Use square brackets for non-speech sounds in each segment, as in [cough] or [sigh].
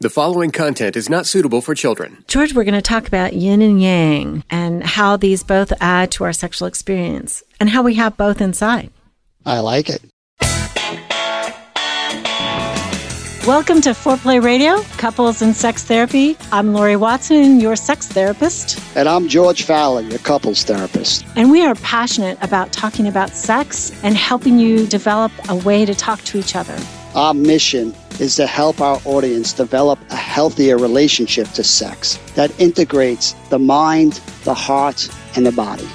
The following content is not suitable for children. George, we're going to talk about yin and yang and how these both add to our sexual experience and how we have both inside. I like it. Welcome to Foreplay Radio, Couples and Sex Therapy. I'm Laurie Watson, your sex therapist. And I'm George Faller, your couples therapist. And we are passionate about talking about sex and helping you develop a way to talk to each other. Our mission is to help our audience develop a healthier relationship to sex that integrates the mind, the heart, and the body.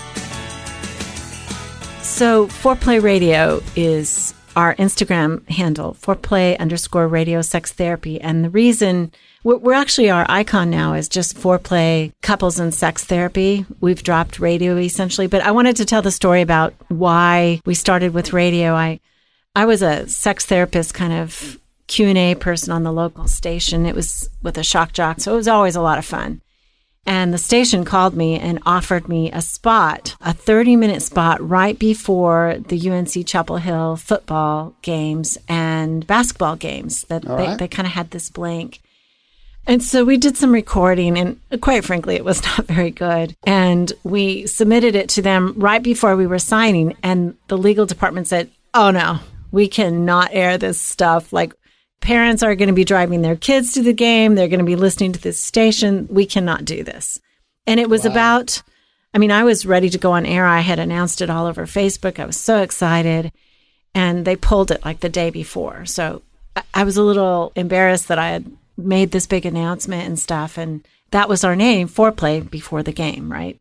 So, Foreplay Radio is our Instagram handle, Foreplay underscore radio sex therapy. And the reason we're, we're, actually our icon now is just Foreplay couples and sex therapy. We've dropped radio essentially, but I wanted to tell the story about why we started with radio. I, I was a sex therapist kind of Q&A person on the local station. It was with a shock jock, so it was always a lot of fun. And the station called me and offered me a spot, a 30 minute spot right before the UNC Chapel Hill football games and basketball games that All they, right. they kind of had this blank. And so we did some recording, and quite frankly, it was [laughs] not very good. And we submitted it to them right before we were signing. And the legal department said, Oh no, we cannot air this stuff. Like, parents are going to be driving their kids to the game. They're going to be listening to this station. We cannot do this. And it was wow. about, I mean, I was ready to go on air. I had announced it all over Facebook. I was so excited. And they pulled it like the day before. So I was a little embarrassed that I had made this big announcement and stuff. And that was our name, Foreplay, before the game, right?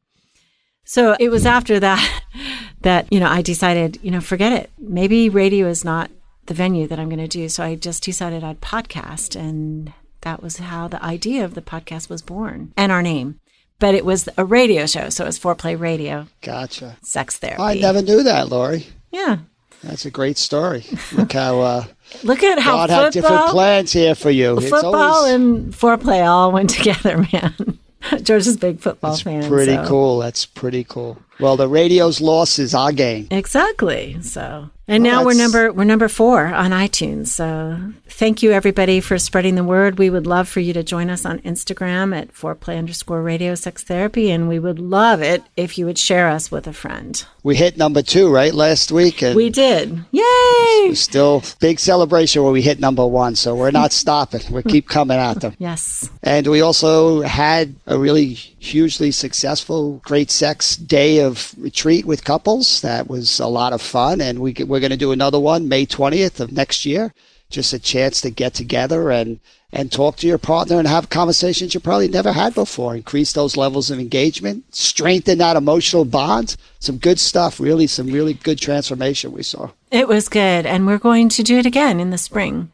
So it was after that [laughs] that, you know, I decided, you know, forget it. Maybe radio is not the venue that I'm going to do. So I just decided I'd podcast, and that was how the idea of the podcast was born and our name. But it was a radio show, so it was Foreplay Radio. Gotcha. Sex therapy. I never knew that, Laurie. Yeah. That's a great story. Look how uh, [laughs] look at how God football, had different plans here for you. Football always... and foreplay all went [laughs] together, man. [laughs] George is a big football That's fan. Pretty so. cool. That's pretty cool. Well, the radio's loss is our gain. Exactly. So and well, now we're number we're number four on iTunes. So thank you everybody for spreading the word. We would love for you to join us on Instagram at foreplay underscore radio sex therapy, and we would love it if you would share us with a friend. We hit number two right last week, and we did. Yay! Still big celebration where we hit number one. So we're not [laughs] stopping. We keep coming at them. yes. And we also had a really hugely successful, great sex day of retreat with couples. That was a lot of fun, and we we're going to do another one May 20th of next year. Just a chance to get together and and talk to your partner and have conversations you probably never had before. Increase those levels of engagement, strengthen that emotional bond. Some good stuff, really, some really good transformation we saw. It was good, and we're going to do it again in the spring.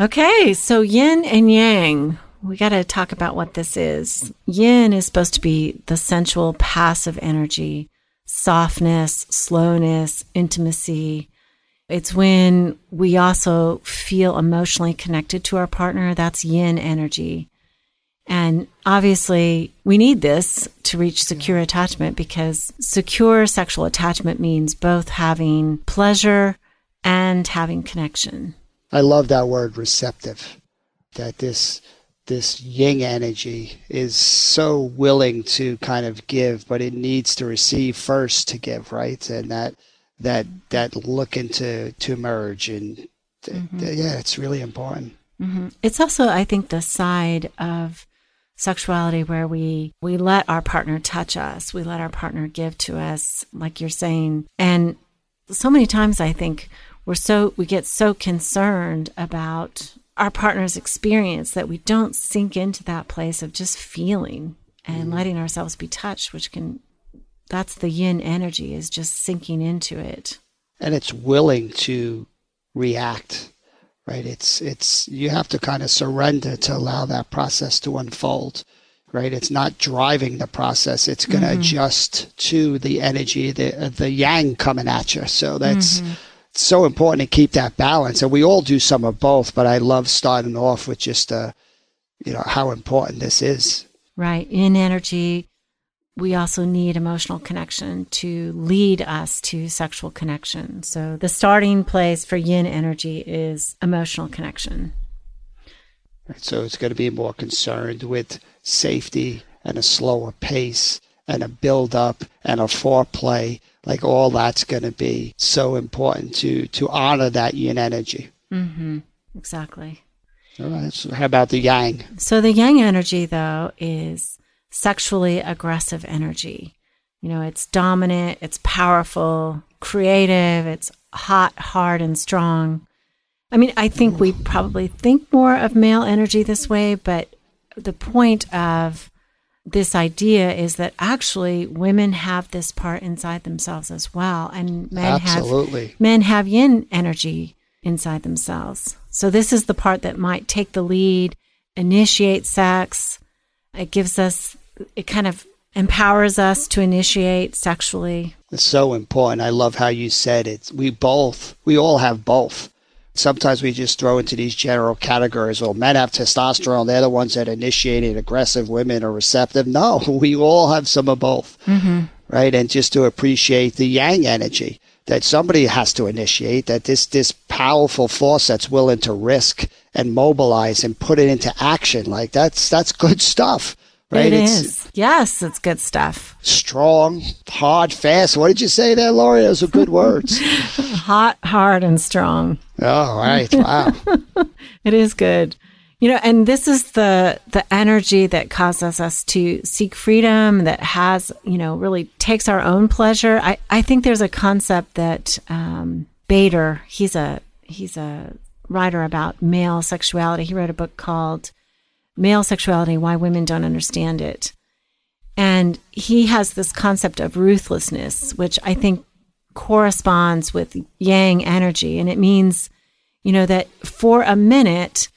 Okay, so yin and yang we got to talk about what this is. Yin is supposed to be the sensual, passive energy, softness, slowness, intimacy. It's when we also feel emotionally connected to our partner. That's yin energy. And obviously, we need this to reach secure attachment because secure sexual attachment means both having pleasure and having connection. I love that word receptive. That this this yin energy is so willing to kind of give, but it needs to receive first to give, right? And that that that looking to to merge and mm-hmm. yeah, it's really important. Mm-hmm. It's also, I think, the side of sexuality where we we let our partner touch us, we let our partner give to us, like you're saying, and so many times I think we're so we get so concerned about our partner's experience that we don't sink into that place of just feeling and mm. letting ourselves be touched, which can that's the yin energy is just sinking into it. And it's willing to react, right? It's it's you have to kind of surrender to allow that process to unfold. Right, it's not driving the process; it's going to mm-hmm. adjust to the energy, the the yang coming at you. So that's mm-hmm so important to keep that balance. And we all do some of both, but I love starting off with just, uh, you know, how important this is. Right. In energy, we also need emotional connection to lead us to sexual connection. So the starting place for yin energy is emotional connection. So it's going to be more concerned with safety and a slower pace and a build up and a foreplay like all that's going to be so important to to honor that yin energy. Mm-hmm. Exactly. All right. So how about the yang? So the yang energy, though, is sexually aggressive energy. You know, it's dominant, it's powerful, creative, it's hot, hard, and strong. I mean, I think we probably think more of male energy this way, but the point of this idea is that actually women have this part inside themselves as well and men Absolutely. have men have yin energy inside themselves. So this is the part that might take the lead initiate sex. It gives us it kind of empowers us to initiate sexually. It's so important. I love how you said it. We both we all have both Sometimes we just throw into these general categories. Well, men have testosterone; they're the ones that initiate it. Aggressive women are receptive. No, [laughs] we all have some of both, mm-hmm. right? And just to appreciate the yang energy that somebody has to initiate. That this this powerful force that's willing to risk and mobilize and put it into action. Like that's that's good stuff. Right? It it's, is. Yes, it's good stuff. Strong, hard, fast. What did you say there, Laurie? Those are good words. [laughs] Hot, hard, and strong. Oh, right. Wow. [laughs] it is good. You know, and this is the the energy that causes us to seek freedom, that has, you know, really takes our own pleasure. I, I think there's a concept that um, Bader, he's a he's a writer about male sexuality. He wrote a book called male sexuality, why women don't understand it. And he has this concept of ruthlessness, which I think corresponds with yang energy. And it means, you know, that for a minute,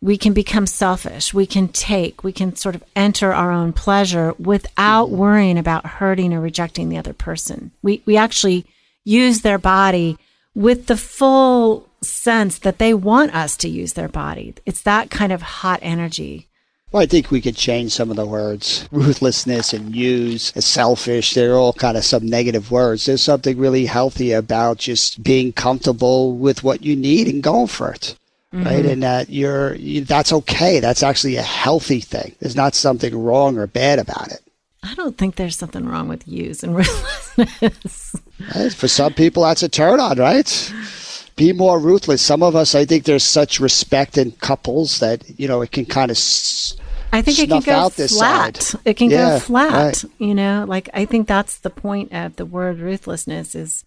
we can become selfish. We can take, we can sort of enter our own pleasure without mm-hmm. worrying about hurting or rejecting the other person. We, we actually use their body with the full sense that they want us to use their body. It's that kind of hot energy. Well, I think we could change some of the words. Ruthlessness and use, selfish, they're all kind of some negative words. There's something really healthy about just being comfortable with what you need and going for it. Mm-hmm. Right. And that you're, you, that's okay. That's actually a healthy thing. There's not something wrong or bad about it. I don't think there's something wrong with use and [laughs] ruthlessness. Right? For some people, that's a turn on, right? be more ruthless. Some of us, I think, there's such respect in couples that you know it can kind of. S- I think it can go flat. It can yeah, go flat. Right. You know, like I think that's the point of the word ruthlessness is,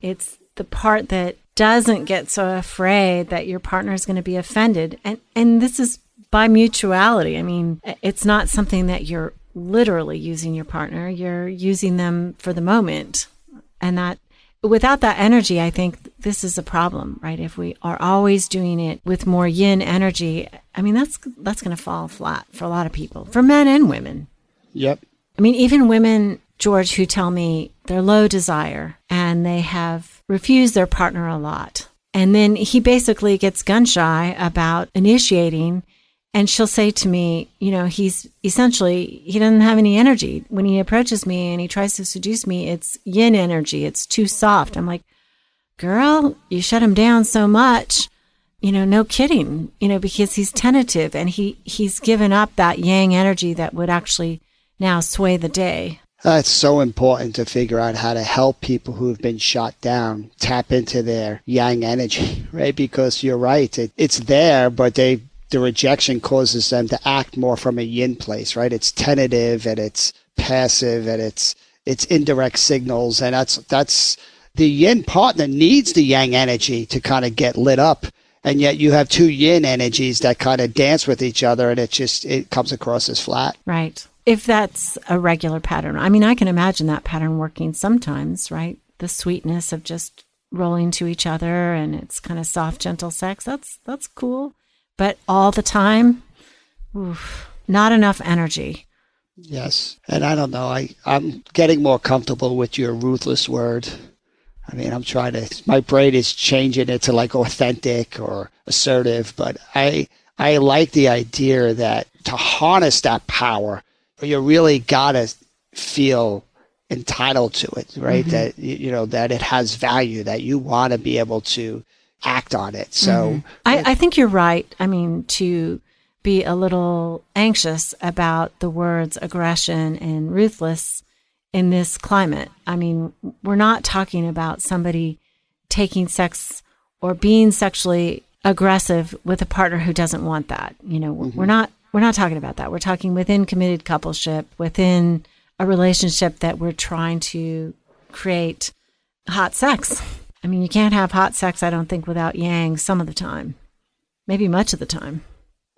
it's the part that doesn't get so afraid that your partner is going to be offended, and and this is by mutuality. I mean, it's not something that you're literally using your partner. You're using them for the moment, and that without that energy, I think this is a problem, right? If we are always doing it with more yin energy, I mean, that's that's going to fall flat for a lot of people, for men and women. Yep. I mean, even women, George, who tell me they're low desire and they have refused their partner a lot. And then he basically gets gun shy about initiating And she'll say to me, you know, he's essentially, he doesn't have any energy. When he approaches me and he tries to seduce me, it's yin energy. It's too soft. I'm like, girl, you shut him down so much. You know, no kidding, you know, because he's tentative and he, he's given up that yang energy that would actually now sway the day. It's so important to figure out how to help people who have been shot down tap into their yang energy, [laughs] right? Because you're right, it, it's there, but they the rejection causes them to act more from a yin place, right? It's tentative and it's passive and it's it's indirect signals, and that's that's the yin partner needs the yang energy to kind of get lit up and yet you have two yin energies that kind of dance with each other and it just it comes across as flat right if that's a regular pattern. I mean, I can imagine that pattern working sometimes, right? The sweetness of just rolling to each other and it's kind of soft, gentle sex. That's that's cool. But all the time, oof, not enough energy. Yes. And I don't know, I, I'm getting more comfortable with your ruthless word. I mean, I'm trying to my brain is changing it to like authentic or assertive, but I I like the idea that to harness that power you really gotta feel entitled to it, right? Mm-hmm. That you know that it has value, that you want to be able to act on it. So mm-hmm. I, I think you're right. I mean, to be a little anxious about the words aggression and ruthless in this climate. I mean, we're not talking about somebody taking sex or being sexually aggressive with a partner who doesn't want that. You know, mm-hmm. we're not we're not talking about that. We're talking within committed coupleship, within a relationship that we're trying to create hot sex. I mean, you can't have hot sex, I don't think, without yang some of the time, maybe much of the time.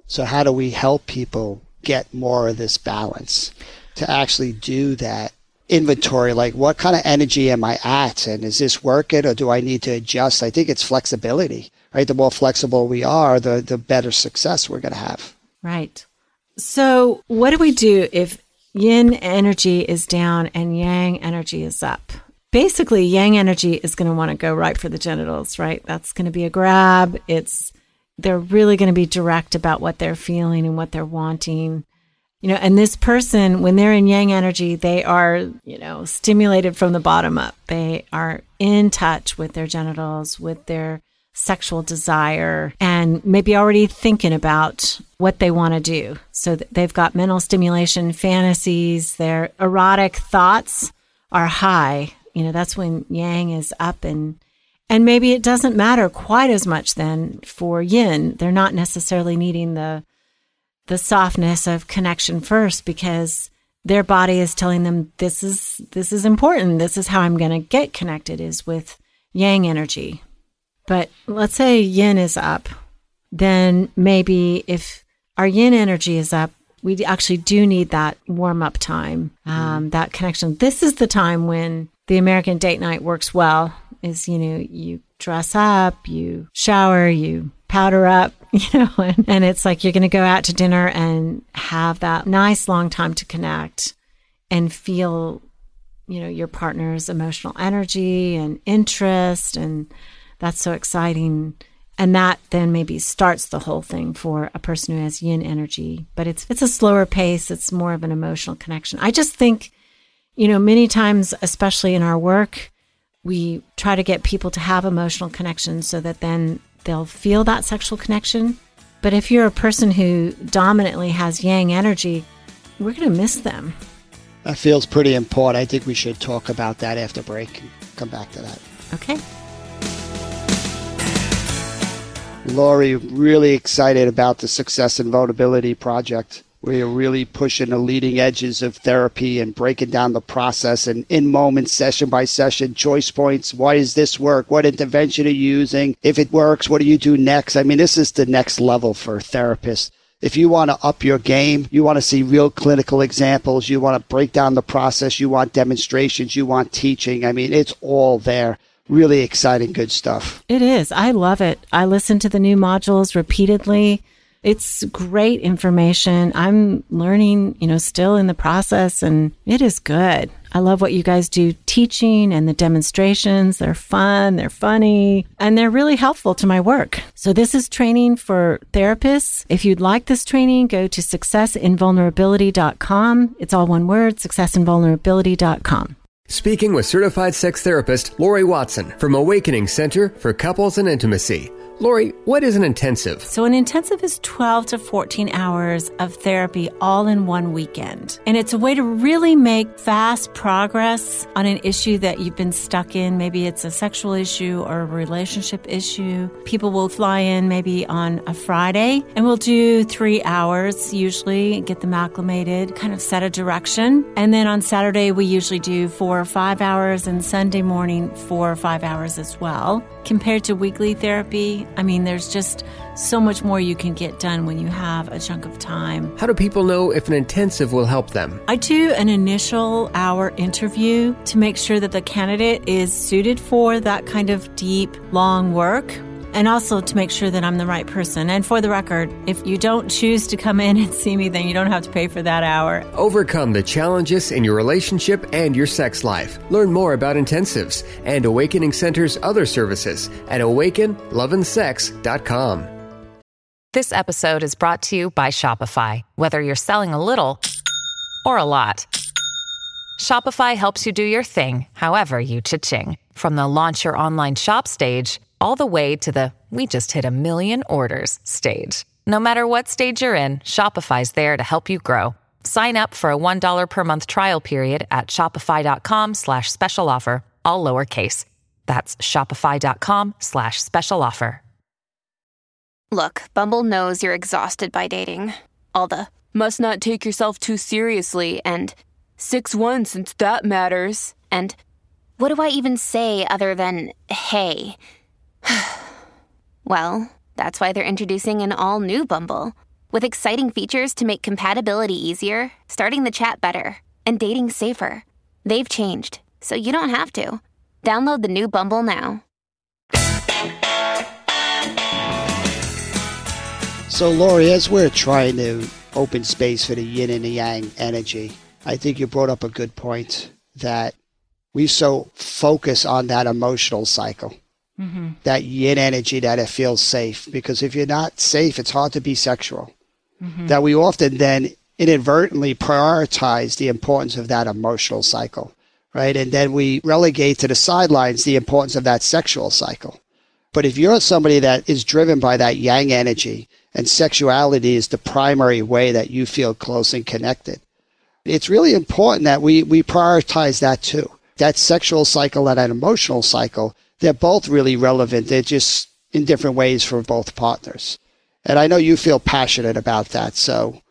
So, how do we help people get more of this balance to actually do that inventory? Like, what kind of energy am I at? And is this working or do I need to adjust? I think it's flexibility, right? The more flexible we are, the, the better success we're going to have. Right. So, what do we do if yin energy is down and yang energy is up? Basically, yang energy is going to want to go right for the genitals, right? That's going to be a grab. It's they're really going to be direct about what they're feeling and what they're wanting. You know, and this person, when they're in yang energy, they are, you know, stimulated from the bottom up. They are in touch with their genitals, with their sexual desire and maybe already thinking about what they want to do. So they've got mental stimulation fantasies, their erotic thoughts are high. You know, that's when yang is up and and maybe it doesn't matter quite as much then for yin. They're not necessarily needing the the softness of connection first because their body is telling them this is this is important. This is how I'm going to get connected is with yang energy. But let's say yin is up, then maybe if our yin energy is up, we actually do need that warm up time, um, mm. that connection. This is the time when the American date night works well. Is you know you dress up, you shower, you powder up, [laughs] you know, and, and it's like you're going to go out to dinner and have that nice long time to connect and feel, you know, your partner's emotional energy and interest and that's so exciting. And that then maybe starts the whole thing for a person who has yin energy. But it's it's a slower pace, it's more of an emotional connection. I just think, you know, many times, especially in our work, we try to get people to have emotional connections so that then they'll feel that sexual connection. But if you're a person who dominantly has yang energy, we're going to miss them. That feels pretty important. I think we should talk about that after break and come back to that. Okay. Laurie, really excited about the Success in Vulnerability Project. We are really pushing the leading edges of therapy and breaking down the process and in moment, session by session, choice points. Why does this work? What intervention are you using? If it works, what do you do next? I mean, this is the next level for therapists. If you want to up your game, you want to see real clinical examples, you want to break down the process, you want demonstrations, you want teaching. I mean, it's all there really exciting, good stuff. It is. I love it. I listen to the new modules repeatedly. It's great information. I'm learning, you know, still in the process and it is good. I love what you guys do teaching and the demonstrations. They're fun, they're funny, and they're really helpful to my work. So this is training for therapists. If you'd like this training, go to successinvulnerability.com. It's all one word, successinvulnerability.com. Speaking with certified sex therapist Laurie Watson from Awakening Center for Couples and Intimacy. Laurie, what is an intensive? So, an intensive is 12 to 14 hours of therapy all in one weekend. And it's a way to really make fast progress on an issue that you've been stuck in. Maybe it's a sexual issue or a relationship issue. People will fly in maybe on a Friday and we'll do three hours usually, get them acclimated, kind of set a direction. And then on Saturday, we usually do four or five hours, and Sunday morning, four or five hours as well. Compared to weekly therapy, I mean, there's just so much more you can get done when you have a chunk of time. How do people know if an intensive will help them? I do an initial hour interview to make sure that the candidate is suited for that kind of deep, long work and also to make sure that I'm the right person. And for the record, if you don't choose to come in [laughs] and see me, then you don't have to pay for that hour. Overcome the challenges in your relationship and your sex life. Learn more about intensives and Awakening Center's other services at awakenloveandsex.com. This episode is brought to you by Shopify. Whether you're selling a little or a lot, Shopify helps you do your thing, however you cha-ching. From the launch your online shop stage all the way to the we just hit a million orders stage. No matter what stage you're in, Shopify's there to help you grow. Sign up for a $1 per month trial period at shopify.com slash special offer, all lowercase. That's shopify.com slash special offer. Look, Bumble knows you're exhausted by dating. All the must not take yourself too seriously and 6 1 since that matters. And what do I even say other than hey? [sighs] well, that's why they're introducing an all new Bumble with exciting features to make compatibility easier, starting the chat better, and dating safer. They've changed, so you don't have to. Download the new Bumble now. So, Laurie, as we're trying to open space for the yin and the yang energy, I think you brought up a good point that we so focus on that emotional cycle mm-hmm. that yin energy that it feels safe. Because if you're not safe, it's hard to be sexual. Mm-hmm. That we often then inadvertently prioritize the importance of that emotional cycle, right? And then we relegate to the sidelines the importance of that sexual cycle. But if you're somebody that is driven by that yang energy and sexuality is the primary way that you feel close and connected, it's really important that we, we prioritize that too. That sexual cycle and that emotional cycle they're both really relevant. They're just in different ways for both partners. And I know you feel passionate about that. So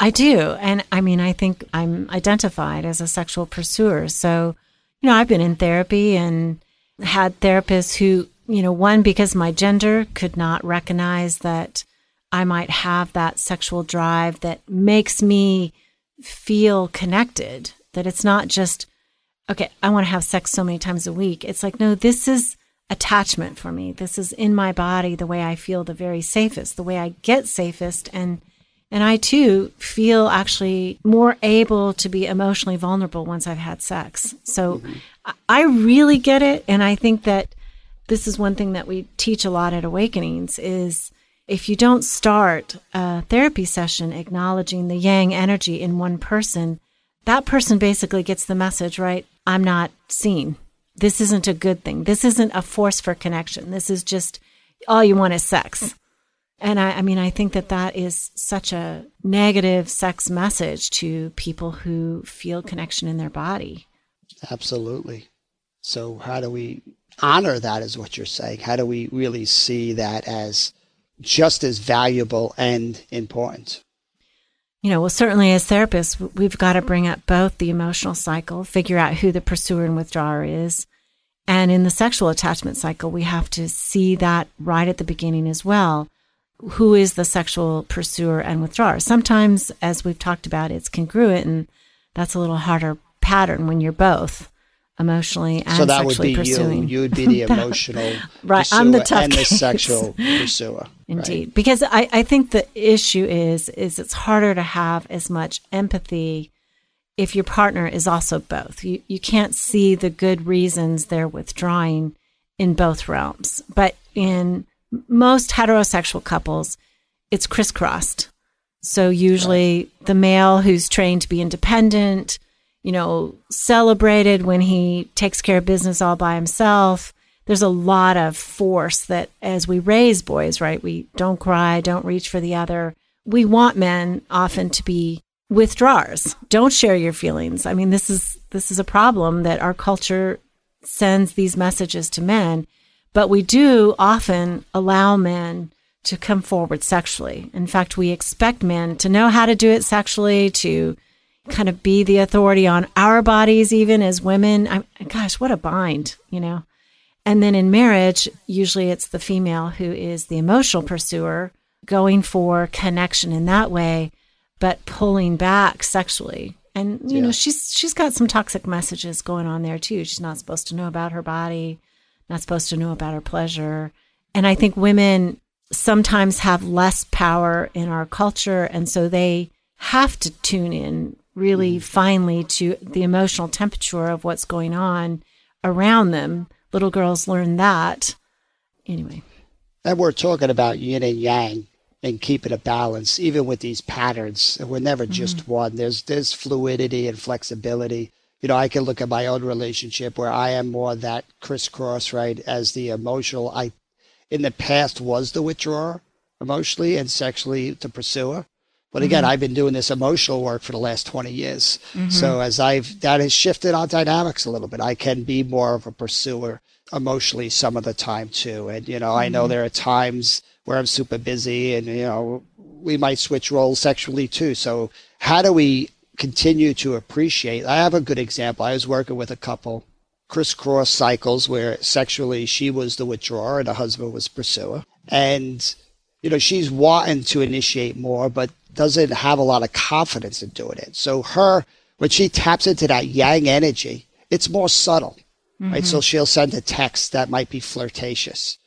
I do. And I mean, I think I'm identified as a sexual pursuer. So, you know, I've been in therapy and had therapists who, you know, one, because my gender could not recognize that I might have that sexual drive that makes me feel connected, that it's not just okay, I want to have sex so many times a week. It's like, no, this is attachment for me. This is in my body the way I feel the very safest, the way I get safest and and I too feel actually more able to be emotionally vulnerable once I've had sex. So. I really get it and I think that this is one thing that we teach a lot at Awakenings is if you don't start a therapy session acknowledging the yang energy in one person, that person basically gets the message, right? I'm not seen. This isn't a good thing. This isn't a force for connection. This is just all you want is sex. And I, I mean, I think that that is such a negative sex message to people who feel connection in their body. Absolutely. So, how do we honor that, is what you're saying? How do we really see that as just as valuable and important? You know, well, certainly as therapists, we've got to bring up both the emotional cycle, figure out who the pursuer and withdrawer is. And in the sexual attachment cycle, we have to see that right at the beginning as well. Who is the sexual pursuer and withdrawer? Sometimes, as we've talked about, it's congruent, and that's a little harder pattern when you're both. Emotionally and so that would be pursuing. you. You would be the [laughs] emotional right. I'm the tough and the sexual [laughs] pursuer. Indeed, right? because I, I think the issue is is it's harder to have as much empathy if your partner is also both. You you can't see the good reasons they're withdrawing in both realms. But in most heterosexual couples, it's crisscrossed. So usually the male who's trained to be independent, you know, celebrated when he takes care of business all by himself. There's a lot of force that as we raise boys, right? We don't cry, don't reach for the other. We want men often to be withdrawers. Don't share your feelings. I mean, this is this is a problem that our culture sends these messages to men, but we do often allow men to come forward sexually. In fact, we expect men to know how to do it sexually, to kind of be the authority on our bodies, even as women. I, gosh, what a bind, you know? And then in marriage, usually it's the female who is the emotional pursuer, going for connection in that way, but pulling back sexually. And you know, she's she's got some toxic messages going on there too. She's not supposed to know about her body, not supposed to know about her pleasure. And I think women sometimes have less power in our culture and so they have to tune in really mm-hmm. finely to the emotional temperature of what's going on around them. Little girls learn that. Anyway. And we're talking about yin and yang and keeping a balance, even with these patterns. We're never mm-hmm. just one. There's there's fluidity and flexibility. You know, I can look at my own relationship where I am more that crisscross, right, as the emotional. I, in the past, was the withdrawer emotionally and sexually the pursuer. But again, mm-hmm. I've been doing this emotional work for the last 20 years. Mm-hmm. So as I've, that has shifted our dynamics a little bit. I can be more of a pursuer emotionally some of the time too. And, you know, I know mm-hmm. there are times where I'm super busy and, you know, we might switch roles sexually too. So how do we continue to appreciate? I have a good example. I was working with a couple crisscross cycles where sexually she was the withdrawer and the husband was pursuer. And, you know, she's wanting to initiate more, but doesn't have a lot of confidence in doing it. So her, when she taps into that yang energy, it's more subtle, right? Mm-hmm. So she'll send a text that might be flirtatious.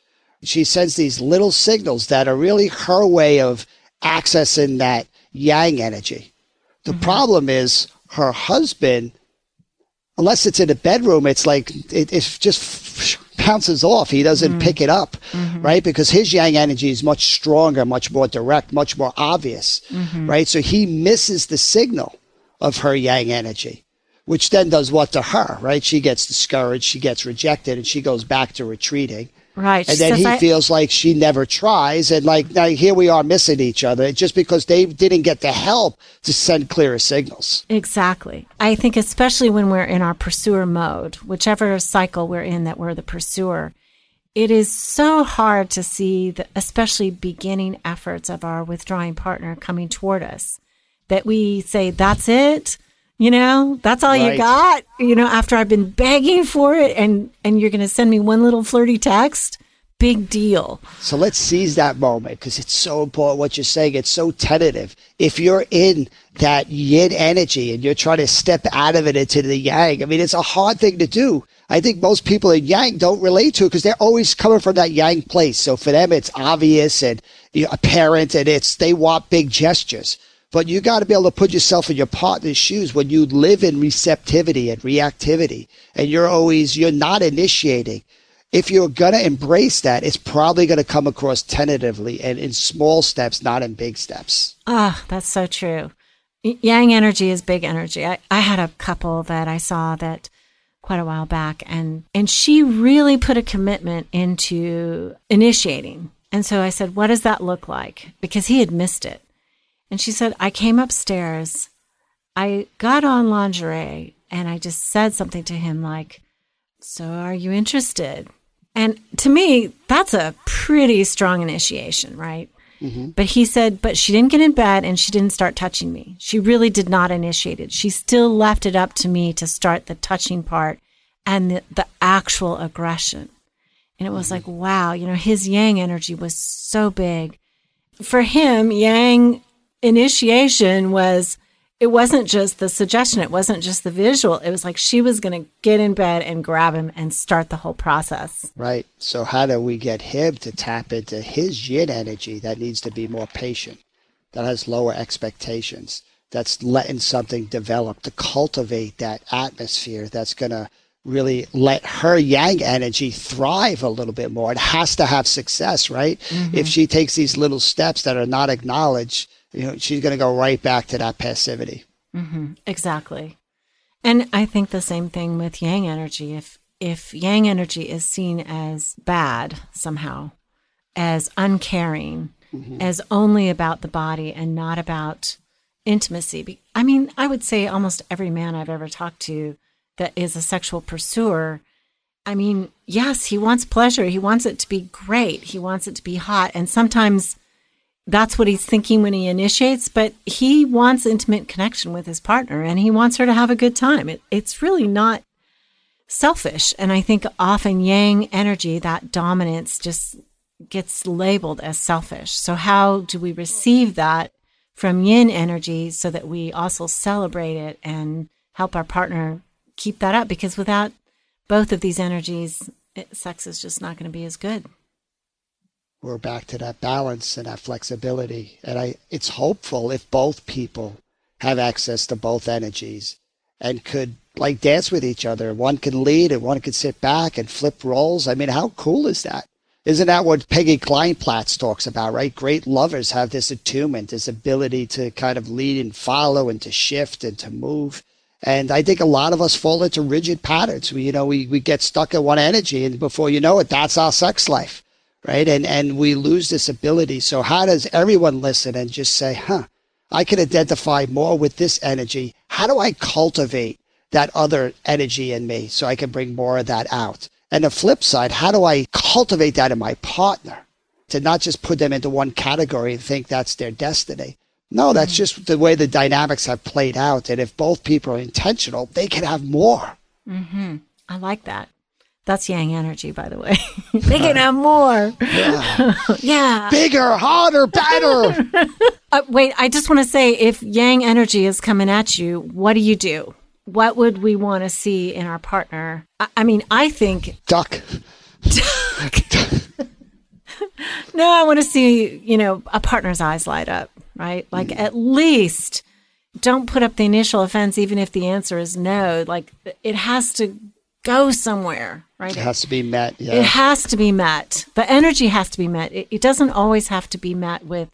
She sends these little signals that are really her way of accessing that yang energy. The mm-hmm. problem is her husband, unless it's in a bedroom, it's like it, it just bounces off. He doesn't mm. pick it up, mm-hmm. right? Because his yang energy is much stronger, much more direct, much more obvious, mm-hmm. right? So he misses the signal of her yang energy, which then does what to her, right? She gets discouraged, she gets rejected, and she goes back to retreating. Right. And She then he I- feels like she never tries. And like now here we are missing each other just because they didn't get the help to send clearer signals. Exactly. I think especially when we're in our pursuer mode, whichever cycle we're in that we're the pursuer, it is so hard to see the especially beginning efforts of our withdrawing partner coming toward us that we say, that's it. You know, that's all you got. You know, after I've been begging for it and, and you're going to send me one little flirty text. Big deal. So let's seize that moment because it's so important what you're saying. It's so tentative. If you're in that yin energy and you're trying to step out of it into the yang, I mean, it's a hard thing to do. I think most people in yang don't relate to it because they're always coming from that yang place. So for them, it's obvious and you know, apparent and it's, they want big gestures. But you got to be able to put yourself in your partner's shoes when you live in receptivity and reactivity and you're always, you're not initiating if you're going to embrace that, it's probably going to come across tentatively and in small steps, not in big steps. Ah, that's so true. Yang energy is big energy. I, I had a couple that I saw that quite a while back and and she really put a commitment into initiating. And so I said, "What does that look like?" Because he had missed it. And she said, "I came upstairs. I got on lingerie and I just said something to him like, "So are you interested?" And to me, that's a pretty strong initiation, right? Mm-hmm. But he said, but she didn't get in bed and she didn't start touching me. She really did not initiate it. She still left it up to me to start the touching part and the, the actual aggression. And it was mm-hmm. like, wow, you know, his yang energy was so big. For him, yang initiation was it wasn't just the suggestion, it wasn't just the visual. It was like she was going to get in bed and grab him and start the whole process. Right. So, how do we get him to tap into his yin energy that needs to be more patient, that has lower expectations, that's letting something develop to cultivate that atmosphere that's going to really let her yang energy thrive a little bit more. It has to have success, right? Mm-hmm. If she takes these little steps that are not acknowledged, you know, she's going to go right back to that passivity. Mm-hmm. Exactly. And I think the same thing with yang energy. If if yang energy is seen as bad somehow, as uncaring, mm-hmm. as only about the body and not about intimacy. I mean, I would say almost every man I've ever talked to that is a sexual pursuer, I mean, yes, he wants pleasure. He wants it to be great. He wants it to be hot. And sometimes that's what he's thinking when he initiates, but he wants intimate connection with his partner and he wants her to have a good time. It, it's really not selfish. And I think often yang energy, that dominance, just gets labeled as selfish. So, how do we receive that from yin energy so that we also celebrate it and help our partner keep that up? Because without both of these energies, it, sex is just not going to be as good we're back to that balance and that flexibility. And I, it's hopeful if both people have access to both energies and could like dance with each other. One could lead and one could sit back and flip roles. I mean, how cool is that? Isn't that what Peggy Kleinplatz talks about, right? Great lovers have this attunement, this ability to kind of lead and follow and to shift and to move. And I think a lot of us fall into rigid patterns. We, you know, we, we get stuck in one energy and before you know it, that's our sex life right? And and we lose this ability. So how does everyone listen and just say, "Huh, I can identify more with this energy. How do I cultivate that other energy in me so I can bring more of that out?" And the flip side, how do I cultivate that in my partner to not just put them into one category and think that's their destiny? No, that's mm-hmm. just the way the dynamics have played out. And if both people are intentional, they can have more. Mm-hmm. I like that. That's yang energy, by the way. they can have more. Yeah. [laughs] yeah. Bigger, harder, better. [laughs] uh, wait, I just want to say if yang energy is coming at you, what do you do? What would we want to see in our partner? I, I mean, I think. Duck. Duck. no, I want to see, you know, a partner's eyes light up, right? Like mm. at least don't put up the initial offense, even if the answer is no. Like it has to go somewhere, right? It has to be met. Yeah. It has to be met. The energy has to be met. It, it doesn't always have to be met with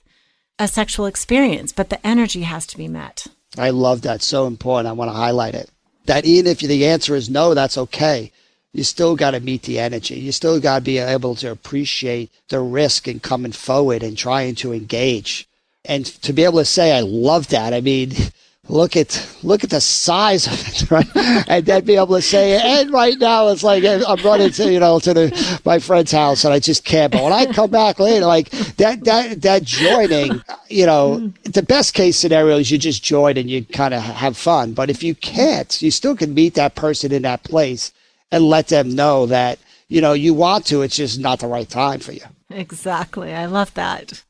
a sexual experience, but the energy has to be met. I love that. So important. I want to highlight it. That even if the answer is no, that's okay. You still got to meet the energy. You still got to be able to appreciate the risk in coming forward and trying to engage. And to be able to say, I love that. I mean, [laughs] look at look at the size of it, [laughs] right? and then be able to say, and right now it's like I'm running to you know to the my friend's house and I just can't. But when I come back later, like that that that joining, you know, the best case scenario is you just join and you kind of have fun. But if you can't, you still can meet that person in that place and let them know that you know you want to. It's just not the right time for you. Exactly. I love that.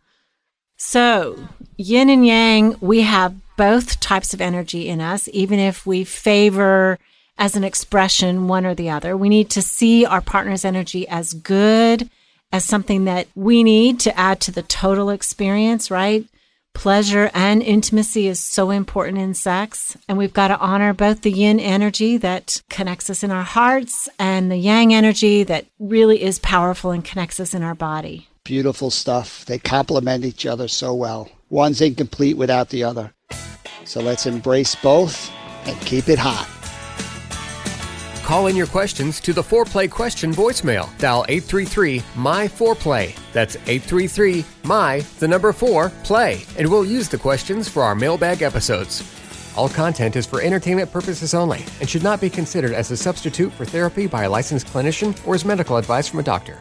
So, yin and yang, we have both types of energy in us, even if we favor as an expression one or the other. We need to see our partner's energy as good, as something that we need to add to the total experience, right? Pleasure and intimacy is so important in sex. And we've got to honor both the yin energy that connects us in our hearts and the yang energy that really is powerful and connects us in our body. Beautiful stuff. They complement each other so well. One's incomplete without the other. So let's embrace both and keep it hot. Call in your questions to the Foreplay question voicemail. Dial 833 My Foreplay. That's 833 My, the number 4, play. And we'll use the questions for our mailbag episodes. All content is for entertainment purposes only and should not be considered as a substitute for therapy by a licensed clinician or as medical advice from a doctor.